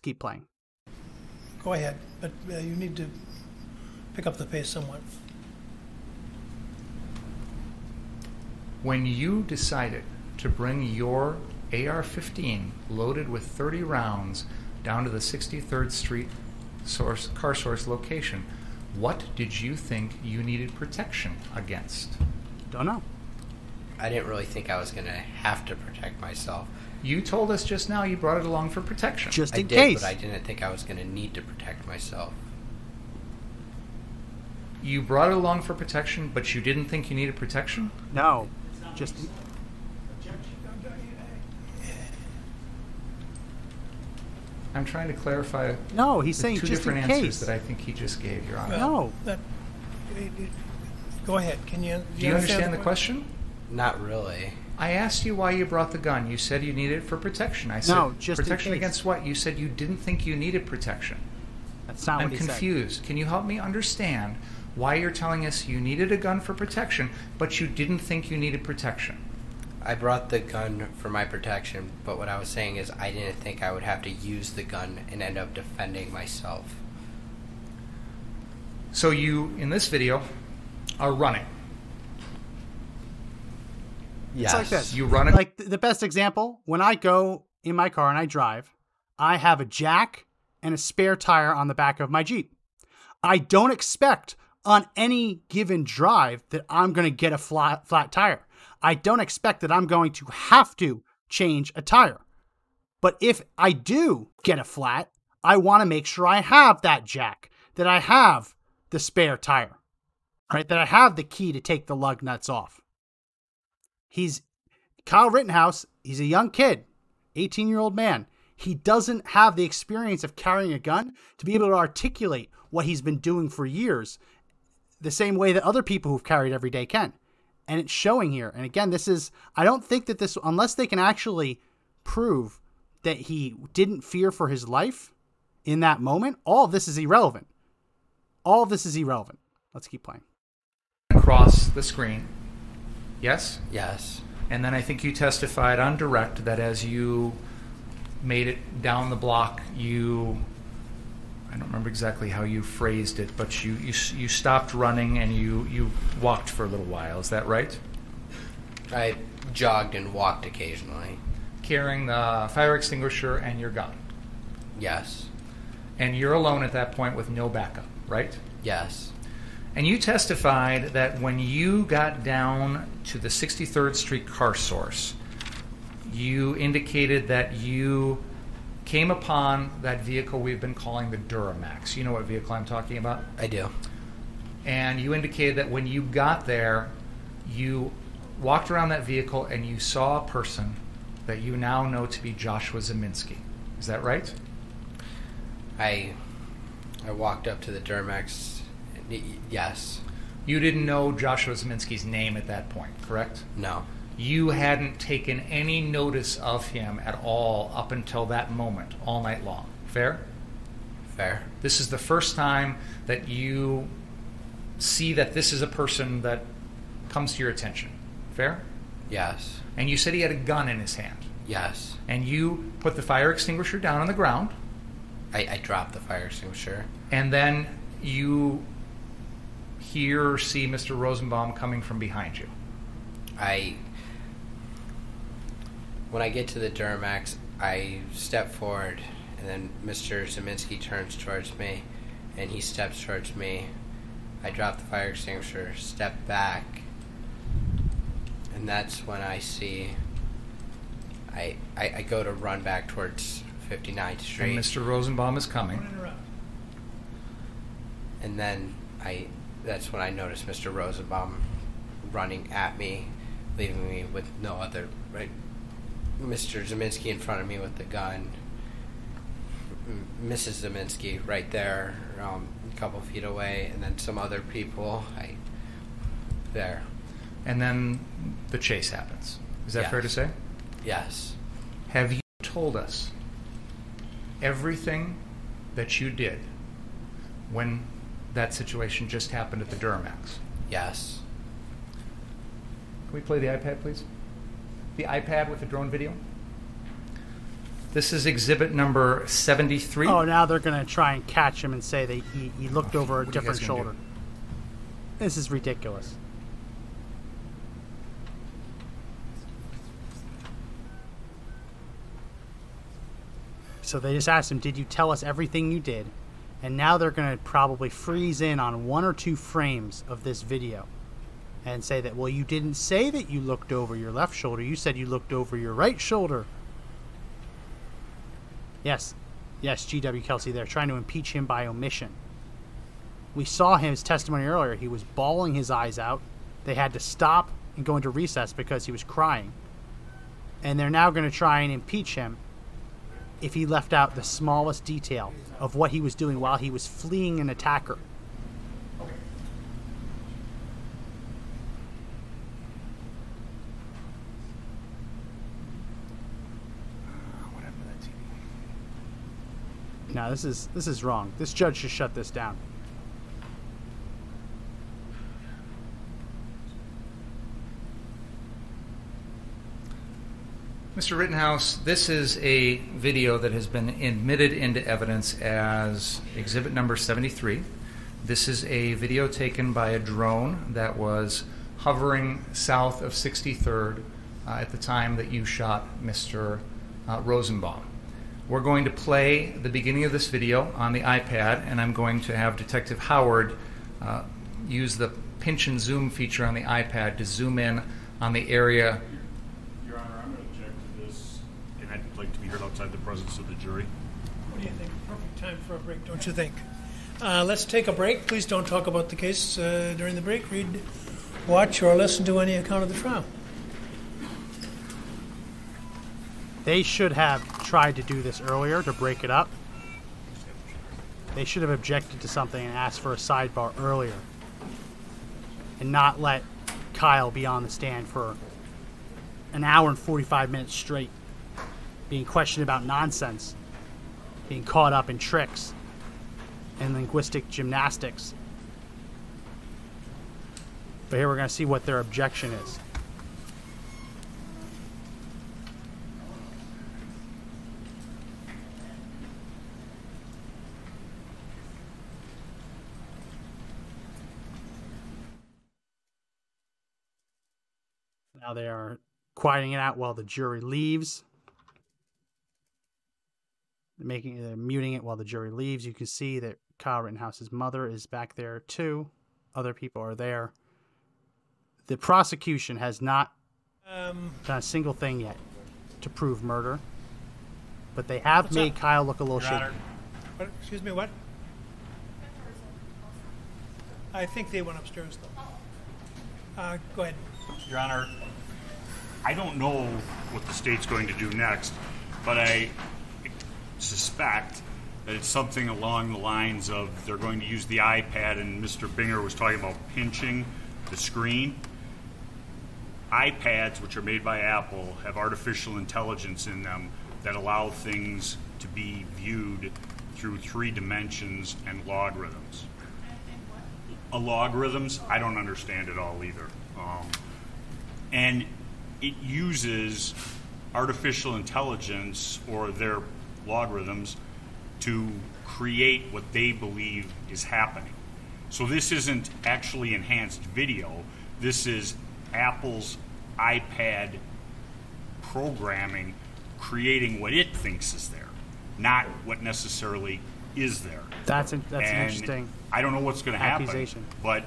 keep playing. go ahead, but uh, you need to pick up the pace somewhat. When you decided to bring your AR 15 loaded with 30 rounds down to the 63rd Street source, car source location, what did you think you needed protection against? Don't know. I didn't really think I was going to have to protect myself. You told us just now you brought it along for protection. Just I in did, case. but I didn't think I was going to need to protect myself. you brought it along for protection, but you didn't think you needed protection? No. Just I'm trying to clarify no. He's the saying two just in different answers case. that I think he just gave, Your Honor. No. That, it- it- go ahead, can you? Do you understand the question? Not really. I asked you why you brought the gun. You said you needed it for protection. I said No, just in protection case. against what? You said you didn't think you needed protection. That's not I'm what he said. confused. Can you help me understand why you're telling us you needed a gun for protection, but you didn't think you needed protection? I brought the gun for my protection, but what I was saying is I didn't think I would have to use the gun and end up defending myself. So you, in this video, are running. Yes. It's like this. You run it. Like the best example, when I go in my car and I drive, I have a jack and a spare tire on the back of my Jeep. I don't expect on any given drive that I'm going to get a flat flat tire. I don't expect that I'm going to have to change a tire. But if I do get a flat, I want to make sure I have that jack, that I have the spare tire, right? That I have the key to take the lug nuts off. He's Kyle Rittenhouse, he's a young kid, 18 year old man. He doesn't have the experience of carrying a gun to be able to articulate what he's been doing for years the same way that other people who've carried every day can. And it's showing here. And again, this is, I don't think that this, unless they can actually prove that he didn't fear for his life in that moment, all of this is irrelevant. All of this is irrelevant. Let's keep playing. across the screen. Yes? Yes. And then I think you testified on direct that as you made it down the block, you I don't remember exactly how you phrased it, but you, you, you stopped running and you, you walked for a little while. Is that right? I jogged and walked occasionally. Carrying the fire extinguisher and your gun. Yes. And you're alone at that point with no backup, right? Yes. And you testified that when you got down to the 63rd Street car source, you indicated that you came upon that vehicle we've been calling the Duramax. You know what vehicle I'm talking about? I do. And you indicated that when you got there, you walked around that vehicle and you saw a person that you now know to be Joshua Ziminski. Is that right? I I walked up to the Duramax. Yes. You didn't know Joshua Ziminski's name at that point, correct? No. You hadn't taken any notice of him at all up until that moment, all night long. Fair? Fair. This is the first time that you see that this is a person that comes to your attention. Fair? Yes. And you said he had a gun in his hand. Yes. And you put the fire extinguisher down on the ground, I, I dropped the fire extinguisher. and then you hear or see Mr. Rosenbaum coming from behind you. I when I get to the Duramax, I step forward, and then Mr. Ziminski turns towards me, and he steps towards me. I drop the fire extinguisher, step back, and that's when I see. I I, I go to run back towards 59th Street, And Mr. Rosenbaum is coming. and then I that's when I notice Mr. Rosenbaum running at me, leaving me with no other right. Mr. Ziminski in front of me with the gun. Mrs. Ziminski right there, um, a couple feet away, and then some other people. I there. And then the chase happens. Is that Yes. fair to say? Yes. Have you told us everything that you did when that situation just happened at the Duramax? Yes. Can we play the iPad, please? The iPad with the drone video? This is exhibit number 73. Oh, now they're going to try and catch him and say that he, he looked over a What are you guys different shoulder. This is ridiculous. So they just asked him, Did you tell us everything you did? And now they're going to probably freeze in on one or two frames of this video and say that, Well, you didn't say that you looked over your left shoulder. You said you looked over your right shoulder. Yes, yes, G.W. Kelsey, they're trying to impeach him by omission. We saw his testimony earlier. He was bawling his eyes out. They had to stop and go into recess because he was crying. And they're now going to try and impeach him if he left out the smallest detail of what he was doing while he was fleeing an attacker. What happened to that TV? This is this is wrong. This judge should shut this down. Mr. Rittenhouse, this is a video that has been admitted into evidence as exhibit number 73. This is a video taken by a drone that was hovering south of 63rd uh, at the time that you shot Mr. Uh, Rosenbaum. We're going to play the beginning of this video on the iPad, and I'm going to have Detective Howard uh, use the pinch and zoom feature on the iPad to zoom in on the area Your Honor, I'm going to object to this, and I'd like to be heard outside the presence of the jury. What do you think? Perfect time for a break, don't you think? Uh, let's take a break. Please don't talk about the case uh, during the break. Read, watch, or listen to any account of the trial. They should have tried to do this earlier to break it up. They should have objected to something and asked for a sidebar earlier. And not let Kyle be on the stand for an hour and 45 minutes straight, being questioned about nonsense, being caught up in tricks and linguistic gymnastics. But here we're going to see what their objection is. Now they are quieting it out while the jury leaves. Making they're muting it while the jury leaves. You can see that Kyle Rittenhouse's mother is back there too. Other people are there. The prosecution has not Um, done a single thing yet to prove murder, but they have made up? Kyle look a little Your shaky. What, excuse me, what? I think they went upstairs, though. Uh, go ahead. Your Honor, I don't know what the state's going to do next, but I suspect that it's something along the lines of they're going to use the iPad, and Mr. Binger was talking about pinching the screen. iPads, which are made by Apple, have artificial intelligence in them that allow things to be viewed through three dimensions and logarithms. A logarithms, I don't understand it all either. Um, and it uses artificial intelligence or their logarithms to create what they believe is happening. So this isn't actually enhanced video. This is Apple's iPad programming creating what it thinks is there, not what necessarily is there. That's an, that's And interesting. I don't know what's going to happen. But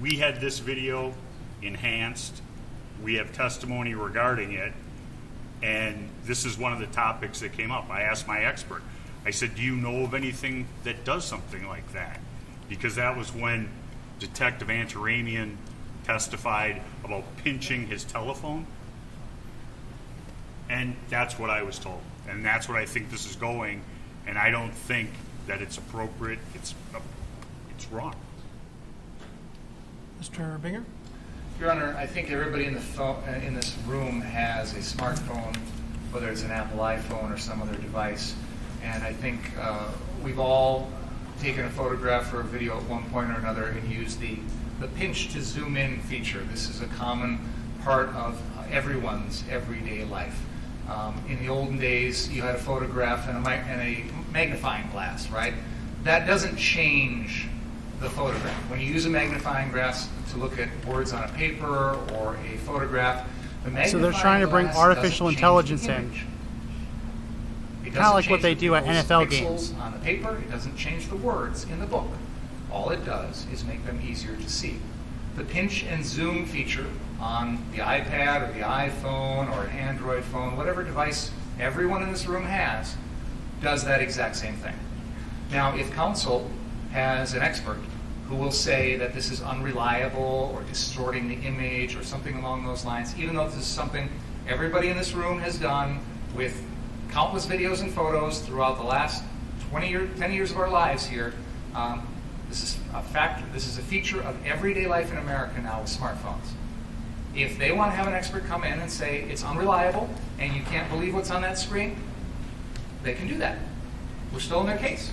we had this video enhanced. We have testimony regarding it. And this is one of the topics that came up. I asked my expert. I said, Do you know of anything that does something like that? Because that was when Detective Antaramian testified about pinching his telephone. And that's what I was told. And that's what I think this is going. And I don't think that it's appropriate. It's, it's wrong. Mr. Binger? Your Honor, I think everybody in the phone, uh, in this room has a smartphone, whether it's an Apple iPhone or some other device. And I think uh, we've all taken a photograph or a video at one point or another and used the, the pinch to zoom in feature. This is a common part of everyone's everyday life. Um, in the olden days, you had a photograph and a, and a magnifying glass, right? That doesn't change the photograph. When you use a magnifying glass to look at words on a paper or a photograph, the magnifying So they're trying to bring artificial intelligence in. It Kinda doesn't like what change they the do at NFL games. On the paper, it doesn't change the words in the book. All it does is make them easier to see. The pinch and zoom feature on the iPad or the iPhone or an Android phone, whatever device everyone in this room has, does that exact same thing. Now, if counsel has an expert who will say that this is unreliable or distorting the image or something along those lines, even though this is something everybody in this room has done with countless videos and photos throughout the last 20 years, 10 years of our lives here, um, this is a factor, this is a feature of everyday life in America now with smartphones. If they want to have an expert come in and say it's unreliable and you can't believe what's on that screen, they can do that. We're still in their case.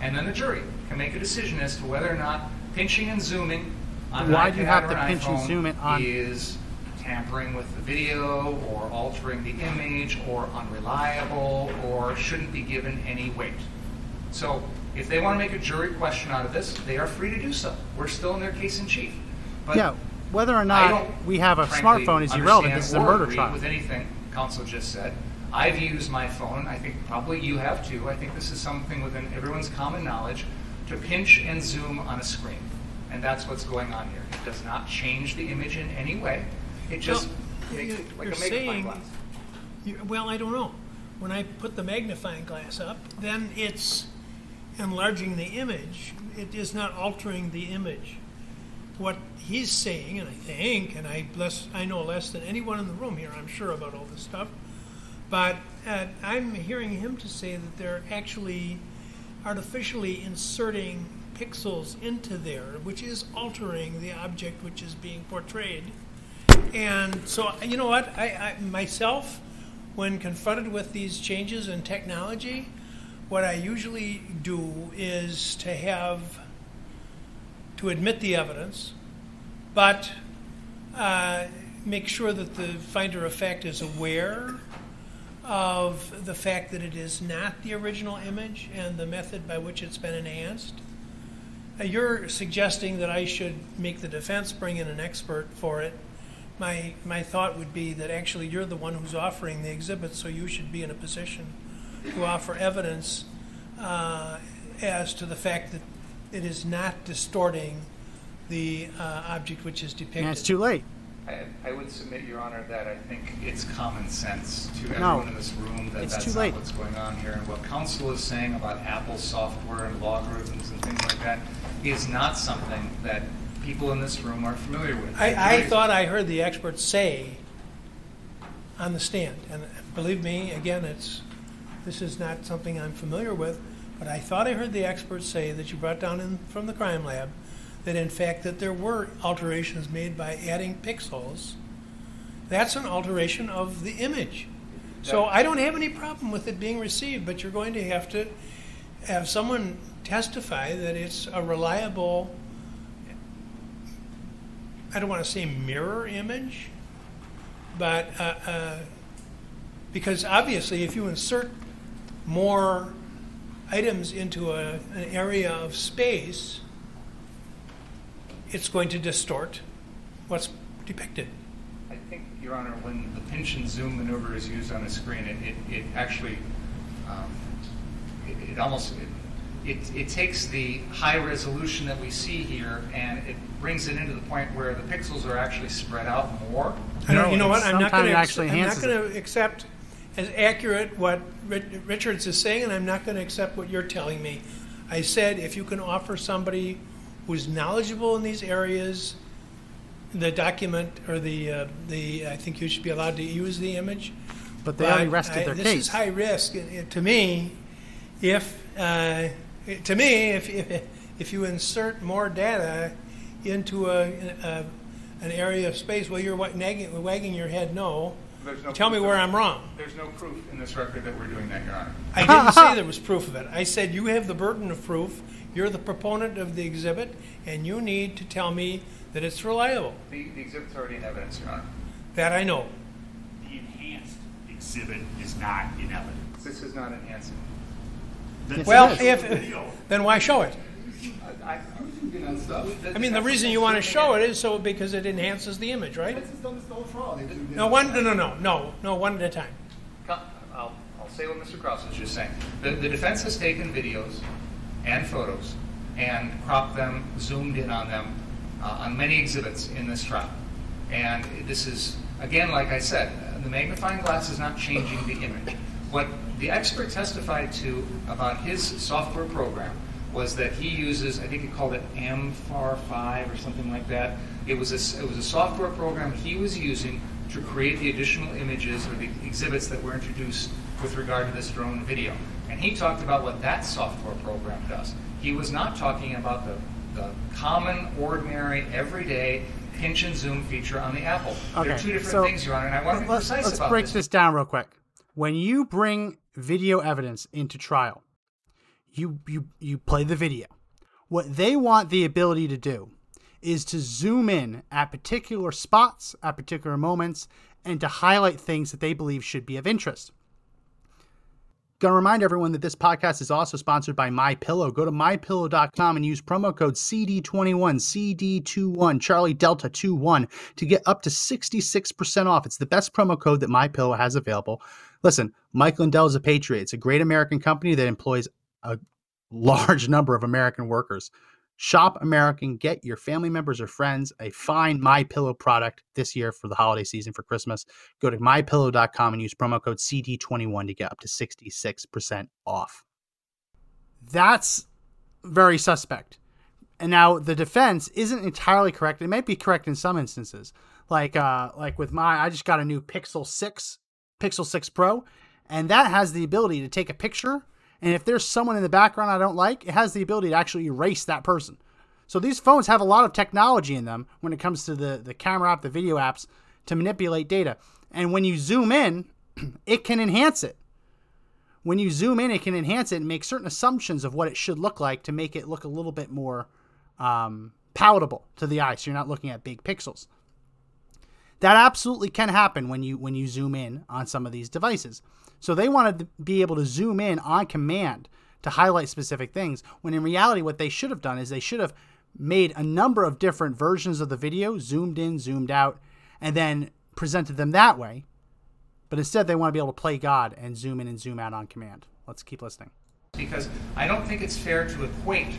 And then the jury can make a decision as to whether or not pinching and zooming on Why do you have to pinch and zoom it on- is tampering with the video or altering the image or unreliable or shouldn't be given any weight. So if they want to make a jury question out of this, they are free to do so. We're still in their case in chief. But yeah, whether or I not don't, we have a frankly, smartphone is irrelevant. understand This is a or murder agree trial. With anything counsel just said, I've used my phone. I think probably you have too. I think this is something within everyone's common knowledge to pinch and zoom on a screen, and that's what's going on here. It does not change the image in any way. It just Well, makes it like a magnifying saying- glass. Well, I don't know. when I put the magnifying glass up, then it's enlarging the image. It is not altering the image. What he's saying, and I think, and I less, I know less than anyone in the room here, I'm sure about all this stuff, but uh, I'm hearing him to say that they're actually artificially inserting pixels into there, which is altering the object which is being portrayed. And so, you know what? I, I myself, when confronted with these changes in technology, what I usually do is to have to admit the evidence, but uh, make sure that the finder of fact is aware of the fact that it is not the original image and the method by which it's been enhanced. Uh, you're suggesting that I should make the defense bring in an expert for it. My, my thought would be that actually you're the one who's offering the exhibit, so you should be in a position to offer evidence uh, as to the fact that it is not distorting the uh, object which is depicted. And it's too late. I, I would submit, Your Honor, that I think it's common sense to No. everyone in this room that It's that's not late. what's going on here. And what counsel is saying about Apple software and logarithms and things like that is not something that people in this room are familiar with. I, I thought I heard the expert say on the stand, and believe me, again, it's, this is not something I'm familiar with, but I thought I heard the expert say that you brought down in, from the crime lab, that in fact that there were alterations made by adding pixels. That's an alteration of the image. So I don't have any problem with it being received, but you're going to have to have someone testify that it's a reliable I don't want to say mirror image, but uh, uh, because obviously, if you insert more items into a, an area of space, it's going to distort what's depicted. I think, Your Honor, when the pinch and zoom maneuver is used on the screen, it, it, it actually, um, it, it almost, it, it, it takes the high resolution that we see here and it brings it into the point where the pixels are actually spread out more. I don't, No, you know what? I'm not going it to. actually I'm not going to accept as accurate what Richards is saying, and I'm not going to accept what you're telling me. I said if you can offer somebody who's knowledgeable in these areas, the document or the uh, the I think you should be allowed to use the image. But they already But rested I- their this case. is high risk It- it- to me. If uh, it- to me, if, if if you insert more data into a, a an area of space, well, you're wa- nagging, wagging your head no. There's no Tell me proof where of- I'm wrong. There's no proof in this record that we're doing that, Your Honor. I didn't say there was proof of it. I said you have the burden of proof. You're the proponent of the exhibit, and you need to tell me that it's reliable. The, the exhibit's already in evidence, Your Honor. That I know. The enhanced exhibit is not in evidence. This is not enhancing. That's- Well, is. if Video. then why show it? I, I mean, the reason you want to show it is so because it enhances the image, right? This done this whole trial. No, one, no, no, no, no, no, one at a time. I'll, I'll say what Mr. Kraus was just saying. The, the defense has taken videos and photos and cropped them, zoomed in on them uh, on many exhibits in this trial. And this is, again, like I said, the magnifying glass is not changing the image. What the expert testified to about his software program was that he uses, I think he called it Amped 5 or something like that. It was a, it was a software program he was using to create the additional images or the exhibits that were introduced with regard to this drone video. And he talked about what that software program does. He was not talking about the, the common, ordinary, everyday pinch and zoom feature on the Apple. They're Okay, two different so things, Your Honor, and I want to be let's, precise let's about break this. this down real quick. When you bring video evidence into trial, you you you play the video. What they want the ability to do is to zoom in at particular spots, at particular moments, and to highlight things that they believe should be of interest. Gonna remind everyone that this podcast is also sponsored by My Pillow. Go to mypillow.com and use promo code CD21, CD21, Charlie Delta 21 to get up to 66% off. It's the best promo code that My Pillow has available. Listen, Mike Lindell is a patriot. It's a great American company that employs a large number of American workers. Shop American. Get your family members or friends a fine My Pillow product this year for the holiday season for Christmas. Go to mypillow.com and use promo code CD21 to get up to 66% off. That's very suspect. And now the defense isn't entirely correct. It might be correct in some instances. Like uh like with my I just got a new Pixel 6 Pixel 6 Pro and that has the ability to take a picture and if there's someone in the background I don't like, it has the ability to actually erase that person. So these phones have a lot of technology in them when it comes to the, the camera app, the video apps to manipulate data. And when you zoom in, it can enhance it. When you zoom in, it can enhance it and make certain assumptions of what it should look like to make it look a little bit more um, palatable to the eye. So you're not looking at big pixels. That absolutely can happen when you when you zoom in on some of these devices. So they want to be able to zoom in on command to highlight specific things, when in reality, what they should have done is they should have made a number of different versions of the video, zoomed in, zoomed out, and then presented them that way. But instead, they want to be able to play God and zoom in and zoom out on command. Let's keep listening. Because I don't think it's fair to equate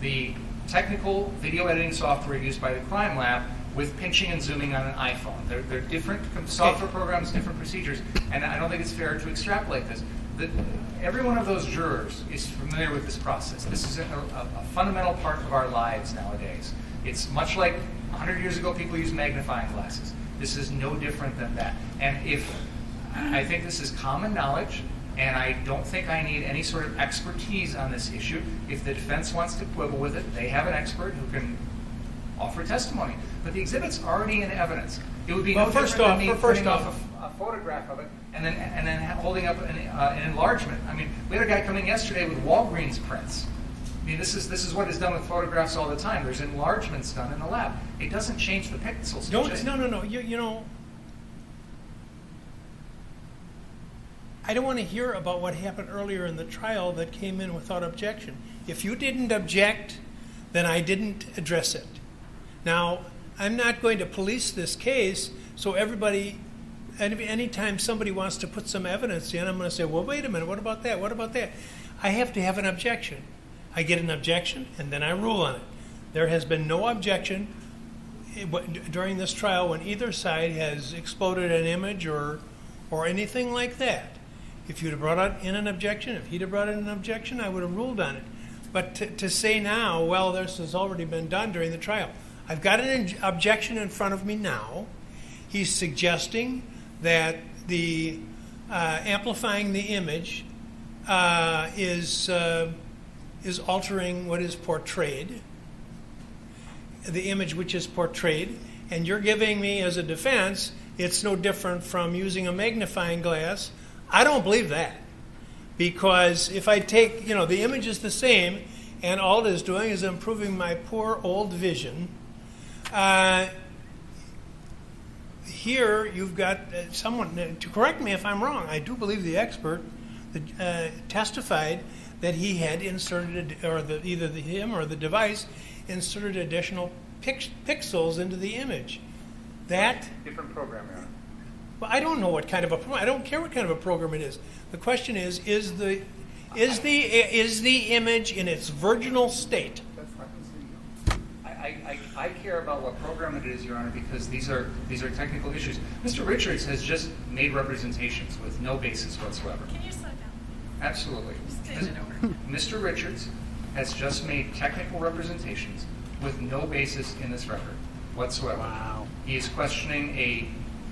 the technical video editing software used by the crime lab with pinching and zooming on an iPhone. They're, they're different software programs, different procedures, and I don't think it's fair to extrapolate this. The, every one of those jurors is familiar with this process. This is a, a, a fundamental part of our lives nowadays. It's much like 100 years ago people used magnifying glasses. This is no different than that. And if I think this is common knowledge, and I don't think I need any sort of expertise on this issue. If the defense wants to quibble with it, they have an expert who can offer testimony. But the exhibit's already in evidence. It would be Well, no first different off- than me first off- off a, a photograph of it and then and then holding up an, uh, an enlargement. I mean, we had a guy come in yesterday with Walgreens prints. I mean, this is this is what is done with photographs all the time. There's enlargements done in the lab. It doesn't change the pixels. Don't, just- no, no, no. You, you know, I don't want to hear about what happened earlier in the trial that came in without objection. If you didn't object, then I didn't address it. Now, I'm not going to police this case, so everybody, any anytime somebody wants to put some evidence in, I'm going to say, well, wait a minute, what about that? What about that? I have to have an objection. I get an objection, and then I rule on it. There has been no objection eh, during this trial when either side has exploded an image or or anything like that. If you'd have brought in an objection, if he'd have brought in an objection, I would have ruled on it. But to, to say now, well, this has already been done during the trial. I've got an objection in front of me now. He's suggesting that the uh, amplifying the image uh, is uh, is altering what is portrayed the image which is portrayed, and you're giving me as a defense, it's no different from using a magnifying glass. I don't believe that. Because if I take, you know, the image is the same, and all it is doing is improving my poor old vision. Uh, here you've got uh, someone, uh, to correct me if I'm wrong, I do believe the expert uh, testified that he had inserted, or the, either the, him or the device inserted additional pix- pixels into the image. That different program, well, I don't know what kind of a program. I don't care what kind of a program it is. The question is: is the is the is the image in its virginal state? I, I, I I care about what program it is, Your Honor, because these are these are technical issues. Mr. Richards has just made representations with no basis whatsoever. Can you slow down? Absolutely. Stand it over. Mr. Richards has just made technical representations with no basis in this record whatsoever. Wow. He is questioning a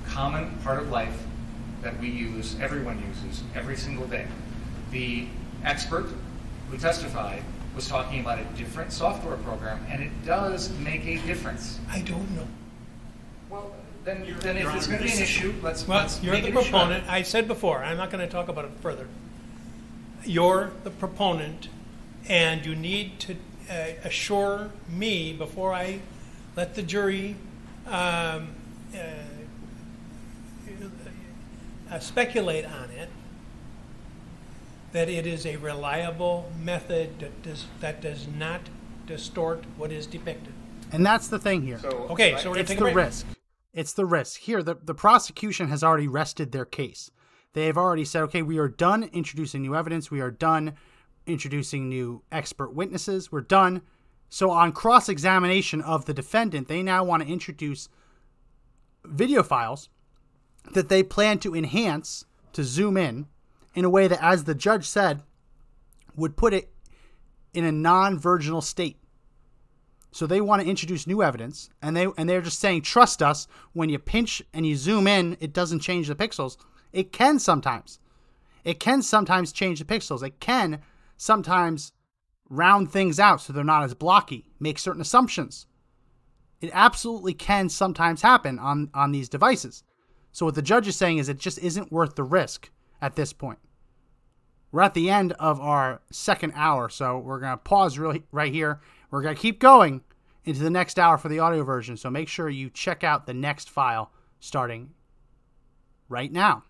common part of life that we use, everyone uses, every single day. The expert who testified was talking about a different software program, and it does make a difference. I don't know. Well, then, then if it's going to be an issue, let's, Well, let's you're make the it a proponent. I said before. I'm not going to talk about it further. You're the proponent, and you need to uh, assure me before I let the jury um, uh, uh, speculate on it that it is a reliable method that does, that does not distort what is depicted. And that's the thing here. Okay, so we're going it's to take the a break. risk. It's the risk. Here, the, the prosecution has already rested their case. They have already said, okay, we are done introducing new evidence. We are done introducing new expert witnesses. We're done. So on cross examination of the defendant, they now want to introduce video files that they plan to enhance to zoom in in a way that, as the judge said, would put it in a non-virginal state. So they want to introduce new evidence, and they and they're just saying, trust us. When you pinch and you zoom in, it doesn't change the pixels. It can sometimes. It can sometimes change the pixels. It can sometimes round things out so they're not as blocky. Make certain assumptions. It absolutely can sometimes happen on on these devices. So what the judge is saying is it just isn't worth the risk at this point. We're at the end of our second hour, so we're going to pause really right here. We're going to keep going into the next hour for the audio version, so make sure you check out the next file starting right now.